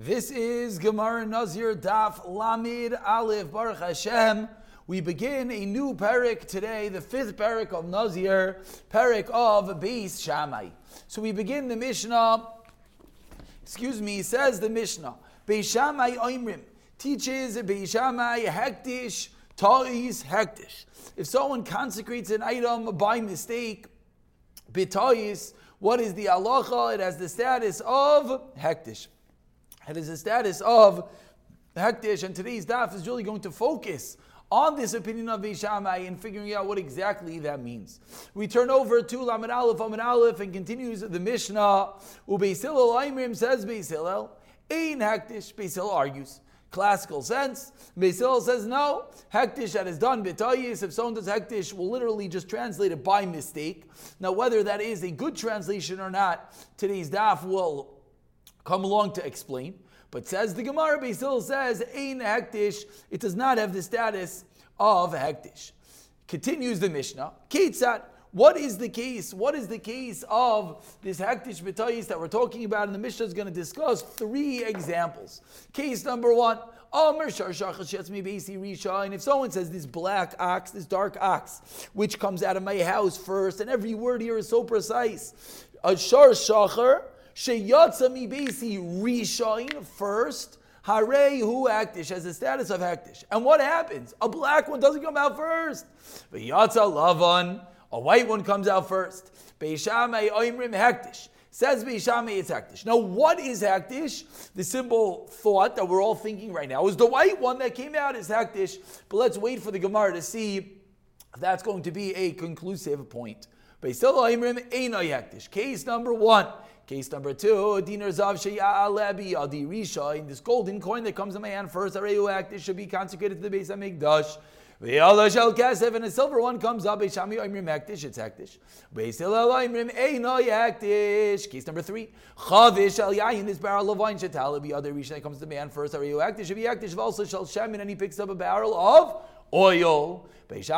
This is Gemara Nazir Daf Lamid Aleph Baruch Hashem. We begin a new parak today, the fifth parak of Nazir, parak of Beis Shammai. So we begin the Mishnah. Excuse me, says the Mishnah. Beis Shammai Oimrim teaches Beis Shammai Hektish Ta'is Hektish. If someone consecrates an item by mistake, Bitayis, what is the halacha? It has the status of Hektish. It is the status of Hektish, and today's daf is really going to focus on this opinion of Beishamai and figuring out what exactly that means. We turn over to Lamed Aleph, Lamed Aleph, and continues the Mishnah. Ubeis Aimrim says Beis Hillel, Ein Hektish, argues. Classical sense. Beis says no. Hektish that is done bitayis. If someone does hektish, will literally just translate it by mistake. Now, whether that is a good translation or not, today's daf will come along to explain. But says the Gemara, Basil says, Ein hektish, it does not have the status of hektish. Continues the Mishnah, Ketzat, what is the case? What is the case of this hektish betayis that we're talking about? And the Mishnah is going to discuss three examples. Case number one, and if someone says this black ox, this dark ox, which comes out of my house first, and every word here is so precise, a shar shachar, Sheyatza mi basi rishain first. Hare hu hektish has the status of hektish. And what happens? A black one doesn't come out first. But yatza lavan, a white one comes out first. Beishamei oimrim hektish. Says Beishamei it's hektish. Now what is hektish? The simple thought that we're all thinking right now is the white one that came out is hektish. But let's wait for the Gemara to see if that's going to be a conclusive point. Case number one. Case number two, dinar zav she'alebi adi risha. In this golden coin that comes in my hand first, areyu act, it should be consecrated to the base of Mikdash. Ve'ala shel kesef, and a silver one comes up, Beishami oimrim hektish, it's hektish. Beis Hillel oimrim eino hektish. Case number three, chavish al yayin, this barrel of wine, shetalabi adi risha, that comes to man first, areyu hektish, should be hektish, also shel shemin, and he picks up a barrel of oil. There's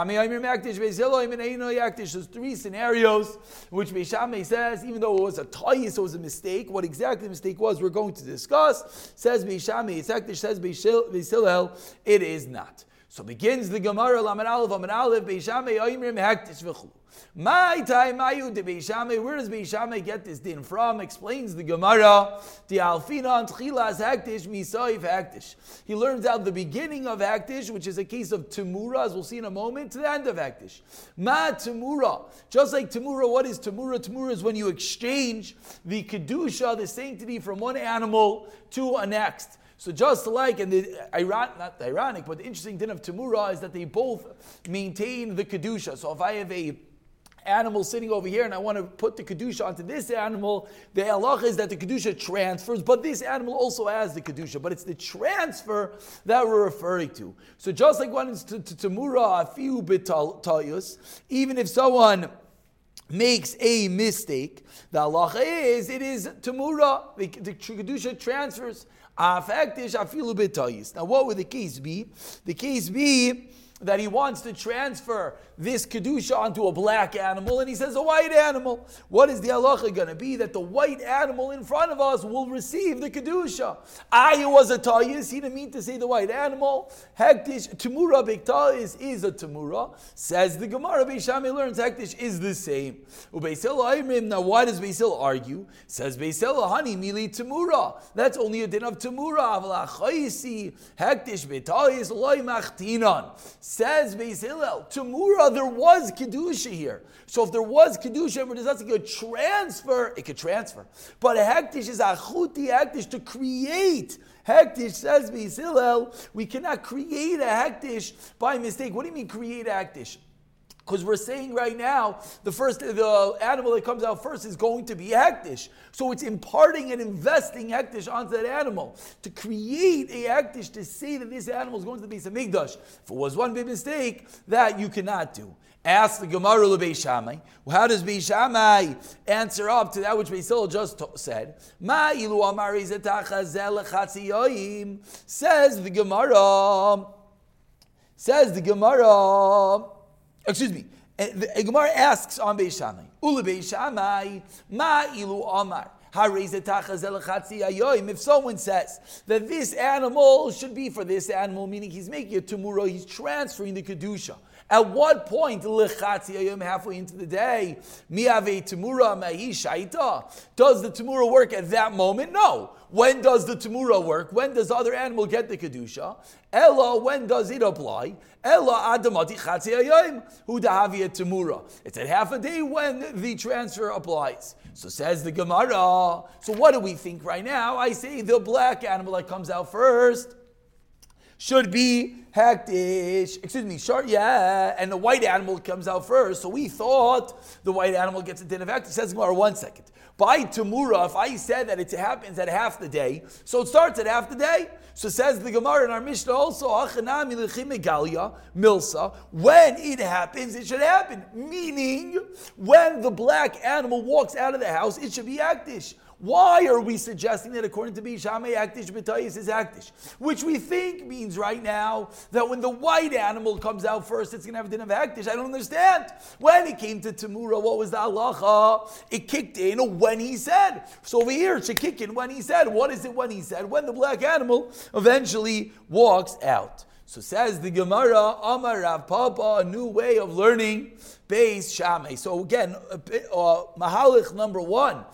three scenarios which Beishami says, even though it was a toyis, it was a mistake. What exactly the mistake was, we're going to discuss. Says Beishami, it's says Beishilel, it is not. So begins the Gemara, Laman Aleph, Laman Aleph, Beishami Oimir Makdish V'chulu. My time, Mayu de Beishame. Where does Beishame get this din from? Explains the Gemara. The Alfina Tchilas Hektish Misoif Hektish. He learns out the beginning of Hektish, which is a case of Tamura, as we'll see in a moment, to the end of Hektish. Ma Tamura. Just like Tamura, what is Tamura? Tamura is when you exchange the Kedusha, the sanctity, from one animal to a next. So just like, and the ironic, not ironic, but the interesting thing of Tamura is that they both maintain the Kedusha. So if I have a animal sitting over here and I want to put the Kedusha onto this animal, the halacha is that the Kedusha transfers, but this animal also has the Kedusha, but it's the transfer that we're referring to. So just like one is to, to Tamura, a few bitayus, even if someone makes a mistake, the halacha is, it is Tamura, the, the Kedusha transfers. Now what would the case be? The case be that he wants to transfer this kedusha onto a black animal, and he says a white animal. What is the halacha going to be? That the white animal in front of us will receive the kedusha. I was a tayis. He didn't mean to say the white animal. Hektish tamura biktais is a tamura. Says the Gemara. Beishami learns hektish is the same. Now, why does Beisil argue? Says Beisil honey mili tamura. That's only a din of tamura. tumura. Hektish biktais loy machtinan. Says Beis Hillel, Tamura, there was Kedusha here. So if there was Kedusha, but does not a transfer, it could transfer. But a Hektish is a Chuti Hektish to create. Hektish says Beis Hillel, we cannot create a Hektish by mistake. What do you mean create a Hektish? Because we're saying right now, the first the animal that comes out first is going to be hektish. So it's imparting and investing hektish onto that animal. To create a hektish to say that this animal is going to be some migdash. If it was one big mistake, that you cannot do. Ask the Gemara Beishamai. How does Beishamai answer up to that which Beisil just said? Ma ilu amari Says the Gemara. Says the Gemara excuse me, eh, the Gemara asks on Beis Shammai, Ula Beis Shammai, Ma ilu Amar. If someone says that this animal should be for this animal, meaning he's making a tumura, he's transferring the kedusha. At what point, halfway into the day, does the tamura work at that moment? No. When does the tamura work? When does the other animal get the kedusha? Ella, when does it apply? Ella adamati chatziyayim hu dahavia tamura. It's at half a day when the transfer applies. So says the Gemara. So what do we think right now? I say the black animal that comes out first should be hektish. Excuse me, short, yeah. And the white animal comes out first. So we thought the white animal gets a din of hektish. Says Gemara, one second. By Tamura, if I said that it happens at half the day, so it starts at half the day. So says the Gemara in our Mishnah also, milsa, when it happens, it should happen. Meaning, when the black animal walks out of the house, it should be aktish. Why are we suggesting that according to Bishamay Aktish B'tayis is Aktish? Which we think means right now that when the white animal comes out first, it's going to have a din of Aktish. I don't understand. When it came to Tamura, what was the halacha? It kicked in when he said. So over here, it should kick in when he said. What is it when he said? When the black animal eventually walks out. So says the Gemara, Amar Rav Papa, a new way of learning Beis Shamay. So again, uh, Mahalich number one.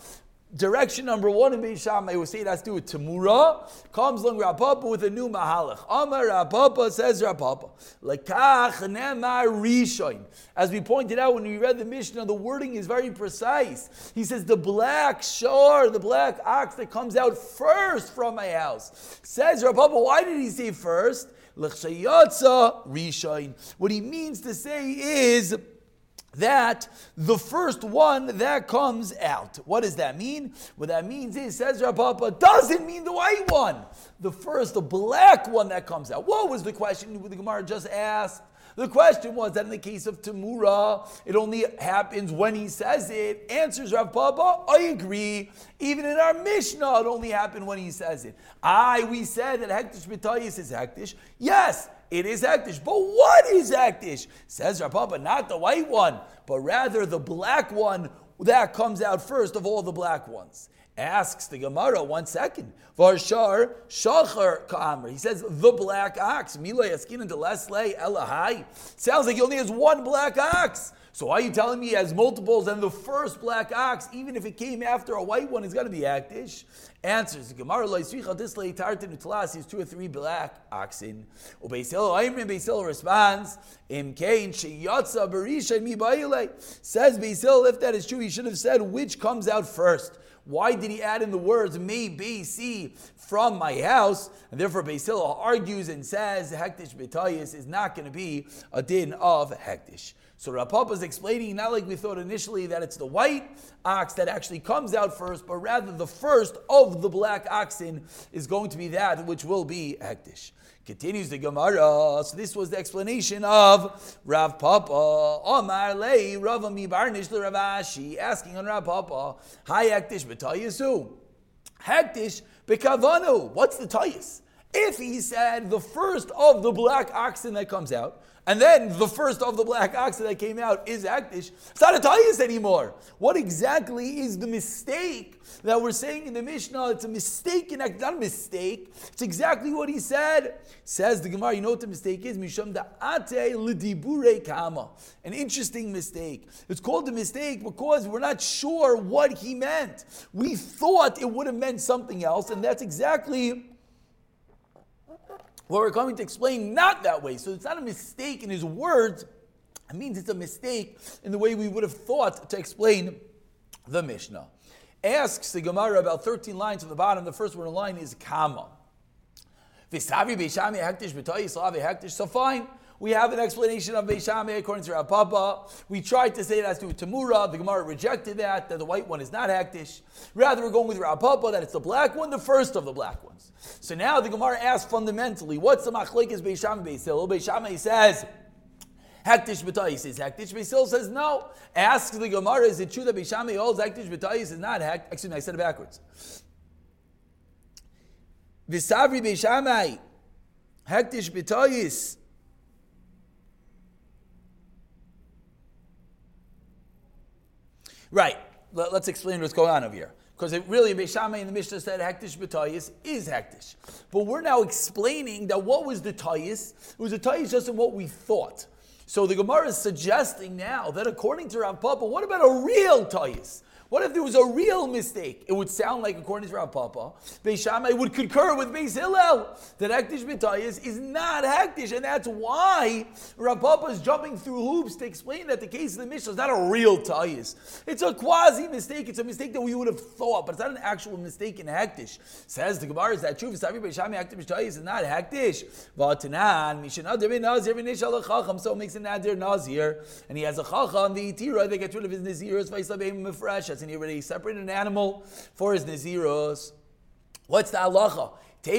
Direction number one in Beis Shammai, we say it has to do with Tamura. Comes along Rapapa with a new Mahalach. Amar Rapapa says Rapapa. Lekach nemar rishoin. As we pointed out when we read the Mishnah, the wording is very precise. He says the black shore, the black ox that comes out first from my house. Says Rapapa, why did he say first? Lechshayatza rishoin. What he means to say is that the first one that comes out. What does that mean? What that means is, says Rapapa, doesn't mean the white one. The first, the black one that comes out. What was the question the Gemara just asked? The question was that in the case of Tamura, it only happens when he says it. Answers Rav Papa, I agree. Even in our Mishnah, it only happened when he says it. I, we said that Hektish B'tayis is Hektish. Yes, it is Akdish. But what is Akdish? Says Rapapa, not the white one, but rather the black one that comes out first of all the black ones. Asks the Gemara, one second. Varshar Shachar Ka'amr. He says, the black ox. Mila Yaskin and Elahai. Sounds like he only has one black ox. So why are you telling me he has multiples and the first black ox, even if it came after a white one, is going to be actish? Answers, Gemara is two or three black oxen. Ubeisel Aimrin Beisil responds, Im Kain Sheyatza Berisha Mi Says Beisil, if that is true, he should have said which comes out first. Why did he add in the words may be see from my house? And therefore Beisil argues and says Hektish Betayis is not going to be a din of Hektish. So Rapapa is explaining not like we thought initially that it's the white ox that actually comes out first, but rather the first of the black oxen is going to be that which will be hektish. Continues the Gemara. So this was the explanation of Rav Papa. Omar lei Rav barnish Ravashi asking on Rav Papa. Hi hektish b'tayisu. Hektish b'kavanu. What's the tayis? If he said the first of the black oxen that comes out, and then the first of the black oxen that came out is Akdish. It's not a anymore. What exactly is the mistake that we're saying in the Mishnah? It's a mistake in Akdish, not a mistake. It's exactly what he said. Says the Gemara, you know what the mistake is? Misham ate lidibure kama. An interesting mistake. It's called a mistake because we're not sure what he meant. We thought it would have meant something else, and that's exactly what we're coming to explain not that way. So it's not a mistake in his words. It means it's a mistake in the way we would have thought to explain the Mishnah. Asks the Gemara about 13 lines on the bottom. The first one in line is Kama. So fine. We have an explanation of Beishame according to Rav Papa. We tried to say it has to Tamura. The Gemara rejected that, that the white one is not Hektish. Rather, we're going with Rav Papa, that it's the black one, the first of the black ones. So now the Gemara asks fundamentally, what's the machlekes Beishame Beisil? Beishame says, Hektish b'tayis is hektish. Beisil says no. Asks the Gemara, is it true that Beishame holds hektish b'tayis is not hektish? Excuse me, I said it backwards. Visavri Beishamai, hektish b'tayis Right. Let, us explain what's going on over here. because it really Beishamai in the Mishnah said hektish b'tayis is hektish. But we're now explaining that what was the tayis? It was a tayis just in what we thought. So the Gemara is suggesting now that according to Rav Papa, what about a real tayis? What if there was a real mistake? It would sound like, according to Rav Papa, Beis Shammai would concur with Beis Hillel that Hektish B'tayis is not Hektish, and that's why Rav Papa is jumping through hoops to explain that the case of the Mishnah is not a real Tayis. It's a quasi mistake. It's a mistake that we would have thought, but it's not an actual mistake in Hektish. Says the Gemara, is that true? V'savi Beis Shammai Hektish B'tayis is not Hektish. V'atanan Mishanadir Ben Nazir V'nishal Chacham. So makes a Nadir Nazir, and he has a Chacham the Itira that gets rid of his Naziros V'isabim Mefresh and he already separated an animal for his Naziros. What's the halacha? The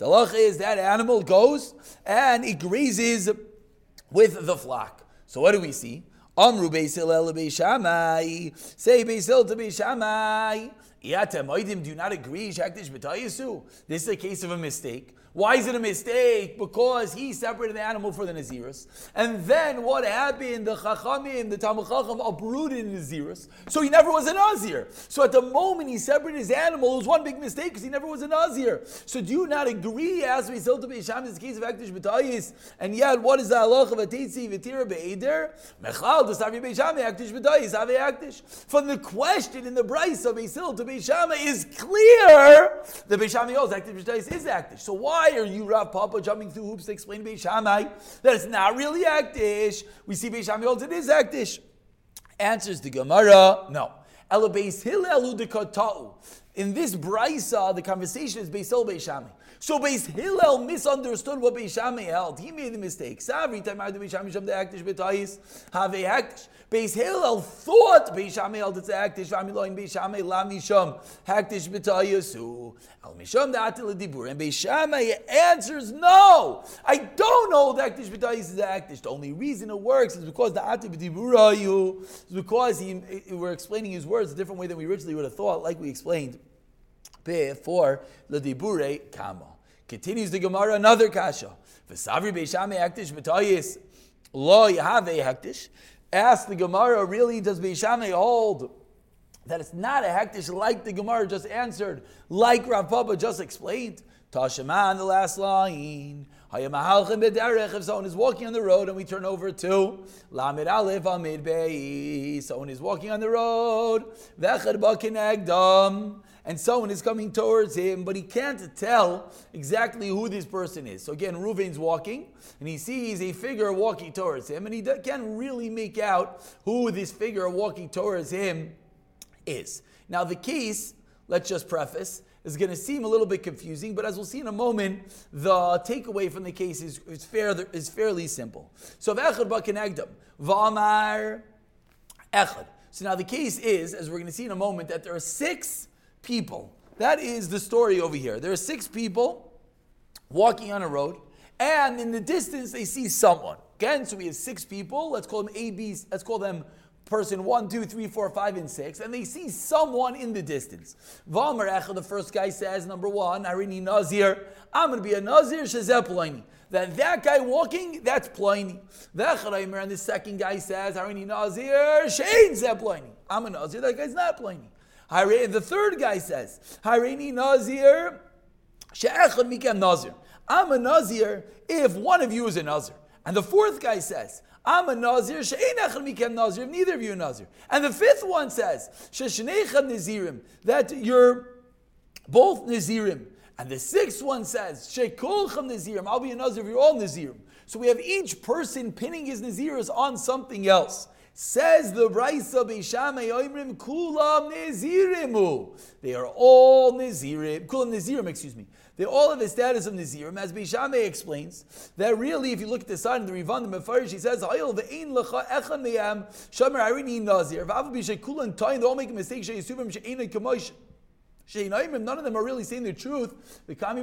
halacha is that animal goes and it grazes with the flock. So what do we see? Amru Beisil El Beishamai. Say Beisil to Beishamai. Do not agree. This is a case of a mistake. Why is it a mistake? Because he separated the animal for the Naziris. And then what happened? The Chachamim, the Talmud Chacham uprooted the Naziris. So he never was a Nazir. So at the moment he separated his animal, it was one big mistake because he never was a Nazir. So do you not agree, as we said to Beisham, this case of Akdish B'tayis? And yet, what is the halach of a Tetzi Be'eder? Mechal, the Savi Beisham, Akdish B'tayis, Ave Akdish. From the question in the Bryce of Beisil to Beishama is clear the Beisham knows Akdish B'tayis is Akdish. So why why are you, Rav Papa, jumping through hoops to explain Beis Shammai that it's not really Akdish? We see Beis Shammai holds it is Akdish. Answers the Gemara, no. In this brisa, the conversation is Beis Hillel Beis Shammai. So Beis Hillel misunderstood what Beis Shammai held. He made a mistake. Savri tamar de Beis Shammai shem de aktish betayis have aktish. Beis Hillel thought Beis Shammai held it's aktish. Vamiloin Beis Shammai lam misham haktish betayisu al misham de atil dibur. And Beis Shammai answers no. I don't know that aktish betayis is aktish. The only reason it works is because the atil dibur you is because he, we're explaining his words a different way than we originally would have thought, like we explained for the dibure kama. Continues the Gemara another kasha. V'savri beishame hektish b'tayis lo yahave hektish. Ask the Gemara, really does beishame hold that it's not a hektish like the Gemara just answered, like Rav Papa just explained? Tashaman, the last line. If someone is walking on the road and we turn over to Lamid Aleph Amid Bei, someone is walking on the road, and someone is coming towards him, but he can't tell exactly who this person is. So again, Reuven's walking, and he sees a figure walking towards him, and he can't really make out who this figure walking towards him is. Now, the case, let's just preface, is going to seem a little bit confusing, but as we'll see in a moment, the takeaway from the case is, is, fair, is fairly simple. So, Echad Bakinegdam, Vamar Echad. So now the case is, as we're going to see in a moment, that there are six people. That is the story over here. There are six people walking on a road, and in the distance they see someone. Again, so we have six people. Let's call them A, B. Let's call them person one, two, three, four, five, and six, and they see someone in the distance. Valmer the first guy says, number one, Arini Nazir, I'm going to be a Nazir Shazeh That that guy walking, that's Pliny. And the second guy says, Arini Nazir, Shane Zeh I'm a Nazir, that guy's not Pliny. The third guy says, Nazir, Mikem Nazir. I'm a Nazir if one of you is a Nazir. And the fourth guy says, I'm a Nazir, Mikem Nazir, if neither of you are Nazir. And the fifth one says, Nazirim, that you're both Nazirim. And the sixth one says, Nazirim, I'll be a Nazir if you're all Nazirim. So we have each person pinning his Nazirs on something else. Says the Brisa Beishamay Oimrim Kulam Nezirimu. They are all Nezirim. Kulam Nezirim, excuse me. They all have the status of Nezirim, as Beishamay explains, that really, if you look at the side of the Rivan, the Mefarish, he says, Hayil ve'ein lecha echan meyam, shamer arini nazir, v'av b'she kulan tayin, they all make a mistake, she'yisubim she'ein kamosh, she'ein none of them are really saying the truth. The Kami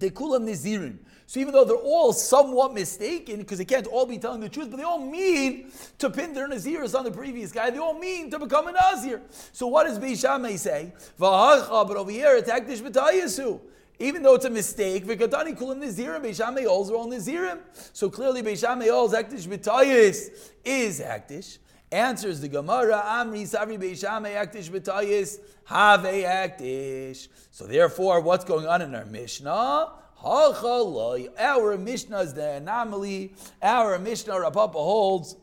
they kulam Nezirim. So even though they're all somewhat mistaken, because they can't all be telling the truth, but they all mean to pin their Nazirs on the previous guy, they all mean to become a Nazir. So what does Beishamay say? But over here, it's Akdish B'tayasu. Even though it's a mistake, Vikatani Kulam Nazirim, Beishamay all are all Nazirim. So clearly Beishamay all's Akdish B'tayis is Akdish. Answers the Gemara, Amri Savri Beishame Aktish B'tayis Have Aktish. So therefore, what's going on in our Mishnah? Our Mishnah is the anomaly. Our Mishnah, Rapapa holds,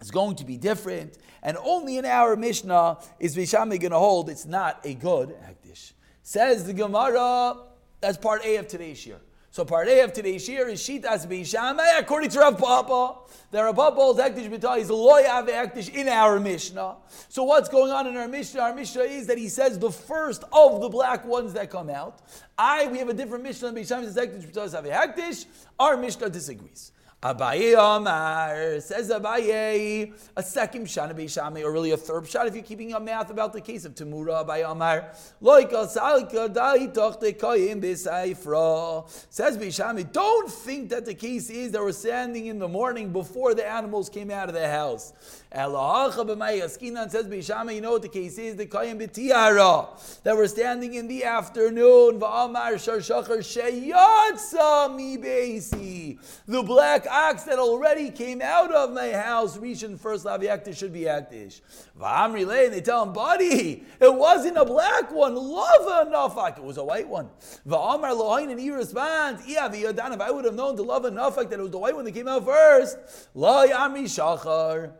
is going to be different. And only in our Mishnah is Vishame going to hold it's not a good Akdish. Says the Gemara, that's part A of today's year. So part A of today's year is Shitas Beishameh, according to Rav Papa. The Rav Papa's Ektish B'tah is Loyav Ektish in our Mishnah. So what's going on in our Mishnah? Our Mishnah is that he says the first of the black ones that come out. I, we have a different Mishnah than Beishameh says B'tah is. Our Mishnah disagrees. Abaye Omar says Abaye a second shana beishame, or really a third shot if you're keeping a math about the case of Tamura Abaye Omar. Loika salika dai tochte koyim b'seifra says beishame. Don't think that the case is that we're standing in the morning before the animals came out of the house. Elahacha says beishame. You know what the case is? The koyim b'tiara that we're standing in the afternoon. Va'amar shar shachar sheyatsa mi beisi the black ox that already came out of my house, Rishon first Lavi should be Aktish. V'amri lay, and they tell him, buddy, it wasn't a black one, lava nafak, it was a white one. V'amar lohain, and he responds, if I would have known to love a nafak that it was the white one that came out first, la yami shachar.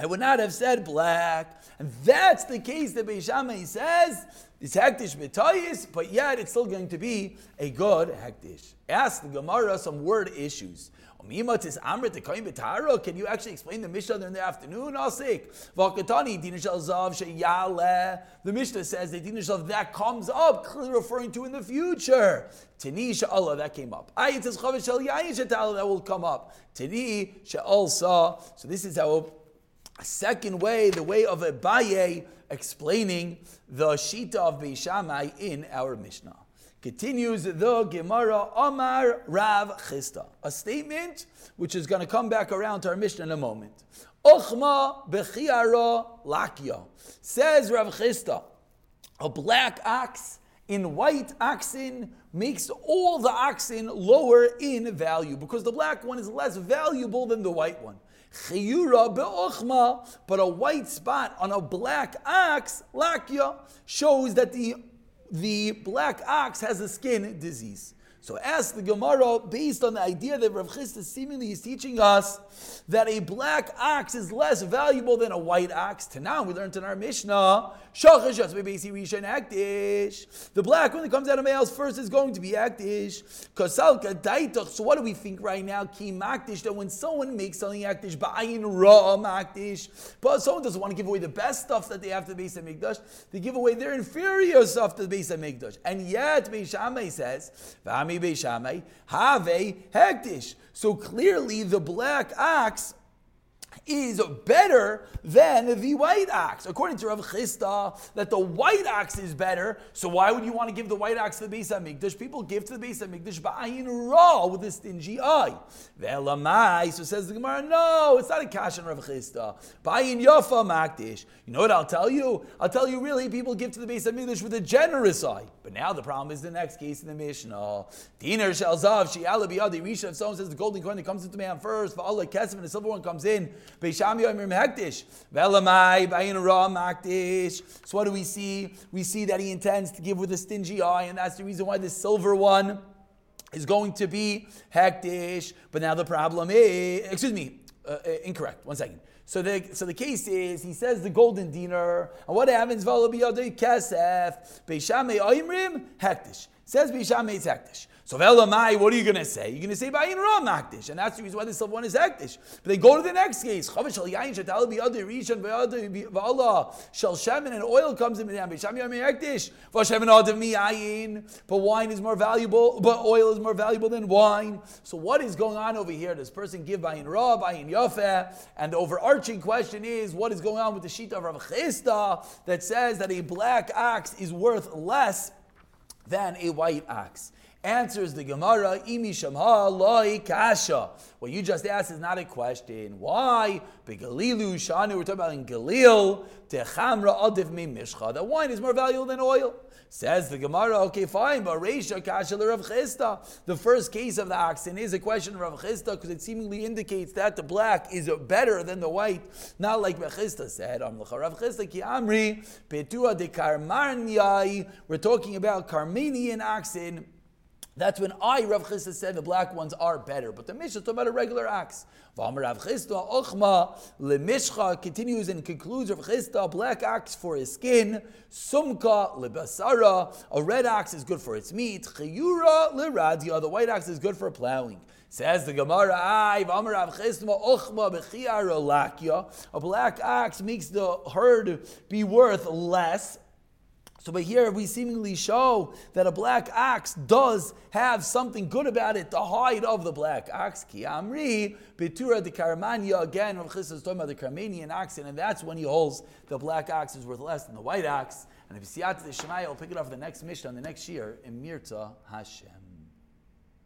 I would not have said black. And that's the case that Beishamai says. It's hektish b'tayis, but yet it's still going to be a good hektish. Ask the Gemara some word issues. Can you actually explain the Mishnah in the afternoon? I'll say. The Mishnah says the that Dinashav that comes up, clearly referring to in the future. Tani Allah that came up. That will come up. Also. So this is how second way, the way of Abaye explaining the Shita of Beishamai in our Mishnah. Continues the Gemara Omar Rav Chisda, a statement which is going to come back around to our Mishnah in a moment. Ochma bechiara lakya says Rav Chisda, a black ox in white oxen makes all the oxen lower in value because the black one is less valuable than the white one. Chiyura be'ochma, but a white spot on a black ox, lakya, shows that the the black ox has a skin disease. So ask the Gemara, based on the idea that Rav Chisda seemingly is teaching us that a black ox is less valuable than a white ox. Now we learned in our Mishnah, the black one that comes out of males first is going to be akdish. So what do we think right now? That when someone makes something makdish, but someone doesn't want to give away the best stuff that they have to the base of mikdash, they give away their inferior stuff to the base of mikdash. And yet, says, Beishamai, hektish. So clearly the black ox is better than the white ox. According to Rav Chisda, that the white ox is better. So why would you want to give the white ox to the base of Mikdash? People give to the base of Mikdash ba'ayin raw with a stingy eye. Ve'elamai, so says the Gemara, no, it's not a cash on Rav Chisda. Ba'ayin yafa makdish. You know what I'll tell you? I'll tell you really, people give to the base of Mikdash with a generous eye. But now the problem is the next case in the Mishnah. Dinar shalzav shi'ala biyadi risha. If someone says the golden coin that comes into man first, va'ala kesef, and the silver one comes in, So what do we see? We see that he intends to give with a stingy eye, and that's the reason why the silver one is going to be hektish. But now the problem is, excuse me, uh, uh, incorrect. One second. So the, so the case is, he says the golden dinar, and what happens? Valabiyadei kesef, Beishame Oimrim, hektish. Says Beishame it's hektish. So Velamai, what are you going to say? You're going to say Bayin Ra Makdish, and that's the reason why silver one is Hektish. But they go to the next case. Chavish Shal Yain Shatal Biyadu Rishon Biyadu V'Allah Shal Shemin and oil comes in Minyam Bisham Yom Hektish V'Shemin Adav Miyayin. But wine is more valuable. But oil is more valuable than wine. So what is going on over here? Does person give Bayin Ra, Bayin Yafeh? And the overarching question is, what is going on with the sheet of Rav Chisda that says that a black ox is worth less than a white ox? Answers the Gemara, Imi Shamha Loi Kasha. What you just asked is not a question. Why? Begalilu Shanu, we're talking about in Galil, Techamra Adiv Mi Mishcha. That wine is more valuable than oil. Says the Gemara, okay, fine, but Reisha Kasha Rav Chisda. The first case of the oxen is a question of Rav Chisda because it seemingly indicates that the black is better than the white, not like Mechista said. Rav Chisda Ki Amri, Petua de Karmarnyai. We're talking about Carmanian oxen. That's when I, Rav Chisda, said the black ones are better. But the Mishnah is talking about a regular ox. Rav Chisda, Ochma, Lemishcha, continues and concludes Rav Chisda, black ox for his skin, Sumka, Lebasara, a red ox is good for its meat, Chayura, Leradia, the white ox is good for plowing. Says the Gemara, Ay, V'amar Rav Chisda, Ochma, Bechiara, Lakya, a black ox makes the herd be worth less so, but here we seemingly show that a black ox does have something good about it, the hide of the black ox. Ki amri, betura de karamanya, again, Rav Chis is talking about the Carmanian oxen, and that's when he holds the black ox is worth less than the white ox. And if you see out to the Shemai, I'll pick it up for the next mission, the next year, in Mirta Hashem.